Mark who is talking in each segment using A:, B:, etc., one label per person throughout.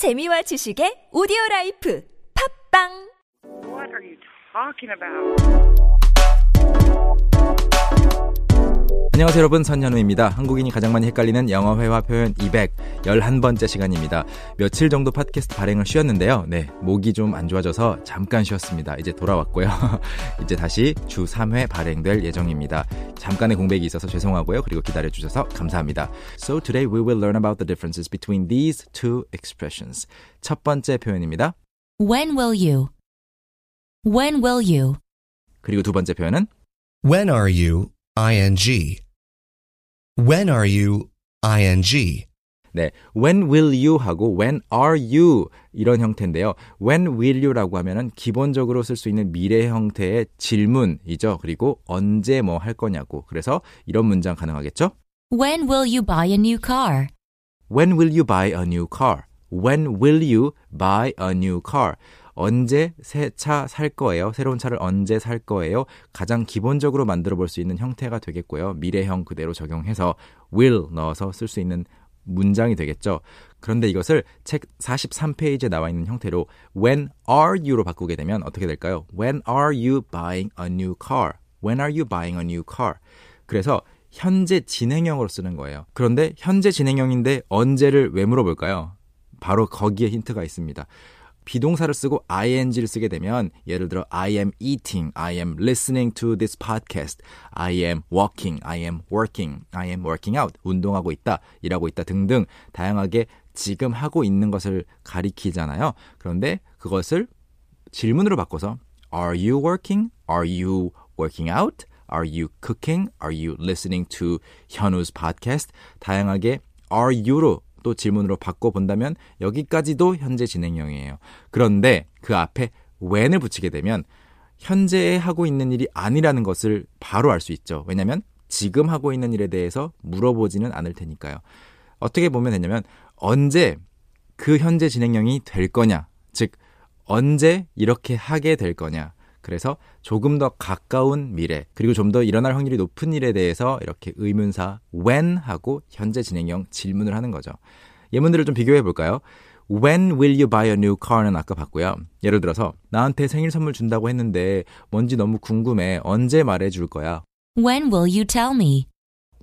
A: 재미와 지식의 오디오 라이프. 팟빵
B: 안녕하세요 여러분 선현우입니다. 한국인이 가장 많이 헷갈리는 영어 회화 표현 200 11번째 시간입니다. 며칠 정도 팟캐스트 발행을 쉬었는데요. 네, 목이 좀 안 좋아져서 잠깐 쉬었습니다. 이제 돌아왔고요. 이제 다시 주 3회 발행될 예정입니다. 잠깐의 공백이 있어서 죄송하고요. 그리고 기다려 주셔서 감사합니다. So today we will learn about the differences between these two expressions. 첫 번째 표현입니다.
C: When will you? When will you?
B: 그리고 두 번째 표현은
D: When are you? Ing. When are you? ing.
B: 네, when will you 하고 when are you 이런 형태인데요. when will you라고 하면은 기본적으로 쓸 수 있는 미래 형태의 질문이죠. 그리고 언제 뭐 할 거냐고. 그래서 이런 문장 가능하겠죠?
C: When will you buy a new car?
B: When will you buy a new car? When will you buy a new car? 언제 새 차 살 거예요? 새로운 차를 언제 살 거예요? 가장 기본적으로 만들어 볼 수 있는 형태가 되겠고요. 미래형 그대로 적용해서 will 넣어서 쓸 수 있는 문장이 되겠죠. 그런데 이것을 책 43페이지에 나와 있는 형태로 when are you로 바꾸게 되면 어떻게 될까요? When are you buying a new car? When are you buying a new car? 그래서 현재 진행형으로 쓰는 거예요. 그런데 현재 진행형인데 언제를 왜 물어볼까요? 바로 거기에 힌트가 있습니다. 비동사를 쓰고 ing를 쓰게 되면 예를 들어 I am eating, I am listening to this podcast, I am walking, I am working, I am working out, 운동하고 있다, 일하고 있다 등등 다양하게 지금 하고 있는 것을 가리키잖아요. 그런데 그것을 질문으로 바꿔서 Are you working? Are you working out? Are you cooking? Are you listening to 현우's podcast? 다양하게 Are you로 또 질문으로 바꿔본다면 여기까지도 현재 진행형이에요. 그런데 그 앞에 when을 붙이게 되면 현재 하고 있는 일이 아니라는 것을 바로 알 수 있죠. 왜냐하면 지금 하고 있는 일에 대해서 물어보지는 않을 테니까요. 어떻게 보면 되냐면 언제 그 현재 진행형이 될 거냐, 즉 언제 이렇게 하게 될 거냐. 그래서 조금 더 가까운 미래, 그리고 좀 더 일어날 확률이 높은 일에 대해서 이렇게 의문사 when 하고 현재 진행형 질문을 하는 거죠. 예문들을 좀 비교해 볼까요? When will you buy a new car는 아까 봤고요. 예를 들어서 나한테 생일 선물 준다고 했는데 뭔지 너무 궁금해. 언제 말해 줄 거야?
C: When will you tell me?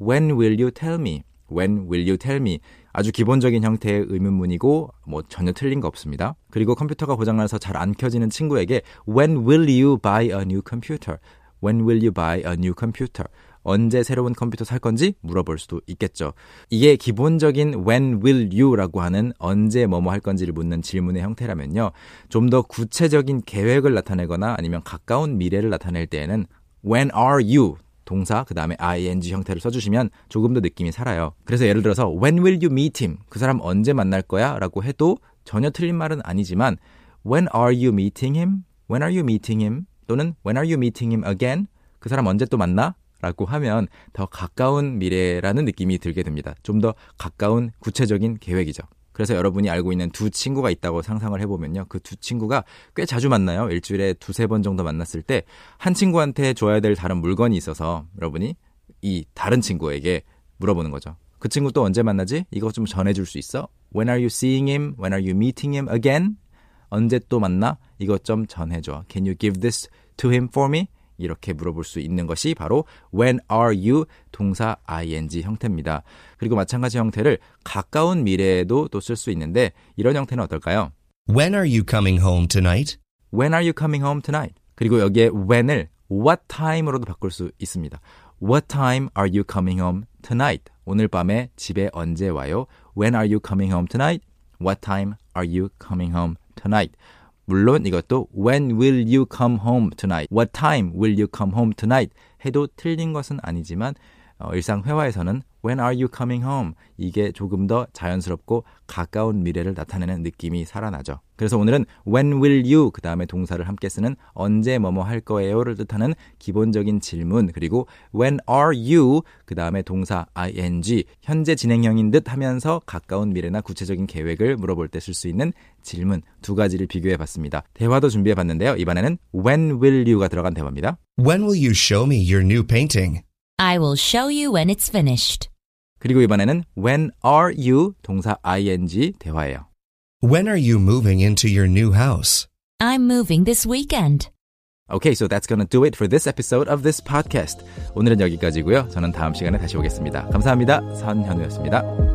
B: When will you tell me? When will you tell me? 아주 기본적인 형태의 의문문이고 뭐 전혀 틀린 거 없습니다. 그리고 컴퓨터가 고장나서 잘 안 켜지는 친구에게 When will you buy a new computer? When will you buy a new computer? 언제 새로운 컴퓨터 살 건지 물어볼 수도 있겠죠. 이게 기본적인 when will you라고 하는 언제 뭐뭐 할 건지를 묻는 질문의 형태라면요. 좀 더 구체적인 계획을 나타내거나 아니면 가까운 미래를 나타낼 때에는 when are you 동사 그 다음에 ing 형태를 써 주시면 조금 더 느낌이 살아요. 그래서 예를 들어서 when will you meet him? 그 사람 언제 만날 거야? 라고 해도 전혀 틀린 말은 아니지만 when are you meeting him? when are you meeting him? 또는 when are you meeting him again? 그 사람 언제 또 만나? 라고 하면 더 가까운 미래라는 느낌이 들게 됩니다. 좀 더 가까운 구체적인 계획이죠. 그래서 여러분이 알고 있는 두 친구가 있다고 상상을 해보면요. 그 두 친구가 꽤 자주 만나요. 일주일에 두세 번 정도 만났을 때 한 친구한테 줘야 될 다른 물건이 있어서 여러분이 이 다른 친구에게 물어보는 거죠. 그 친구 또 언제 만나지? 이거 좀 전해줄 수 있어? When are you seeing him? When are you meeting him again? 언제 또 만나? 이것 좀 전해줘. Can you give this to him for me? 이렇게 물어볼 수 있는 것이 바로 when are you 동사 ing 형태입니다. 그리고 마찬가지 형태를 가까운 미래에도 또 쓸 수 있는데 이런 형태는 어떨까요?
D: When are you coming home tonight?
B: When are you coming home tonight? 그리고 여기에 when을 what time으로도 바꿀 수 있습니다. What time are you coming home tonight? 오늘 밤에 집에 언제 와요? When are you coming home tonight? What time are you coming home tonight? 물론 이것도 when will you come home tonight? What time will you come home tonight? 해도 틀린 것은 아니지만 어, 일상 회화에서는 when are you coming home? 이게 조금 더 자연스럽고 가까운 미래를 나타내는 느낌이 살아나죠. 그래서 오늘은 when will you 그 다음에 동사를 함께 쓰는 언제 뭐뭐 할 거예요를 뜻하는 기본적인 질문 그리고 when are you 그 다음에 동사 ing 현재 진행형인 듯 하면서 가까운 미래나 구체적인 계획을 물어볼 때 쓸 수 있는 질문 두 가지를 비교해 봤습니다. 대화도 준비해 봤는데요. 이번에는 when will you가 들어간 대화입니다.
D: When will you show me your new painting?
C: I will show you when it's finished.
B: 그리고 이번에는 when are you 동사 ing 대화예요.
D: When are you moving into your new house?
C: I'm moving this weekend.
B: Okay, so that's gonna do it for this episode of this podcast. 오늘은 여기까지고요. 저는 다음 시간에 다시 오겠습니다. 감사합니다. 선현우였습니다.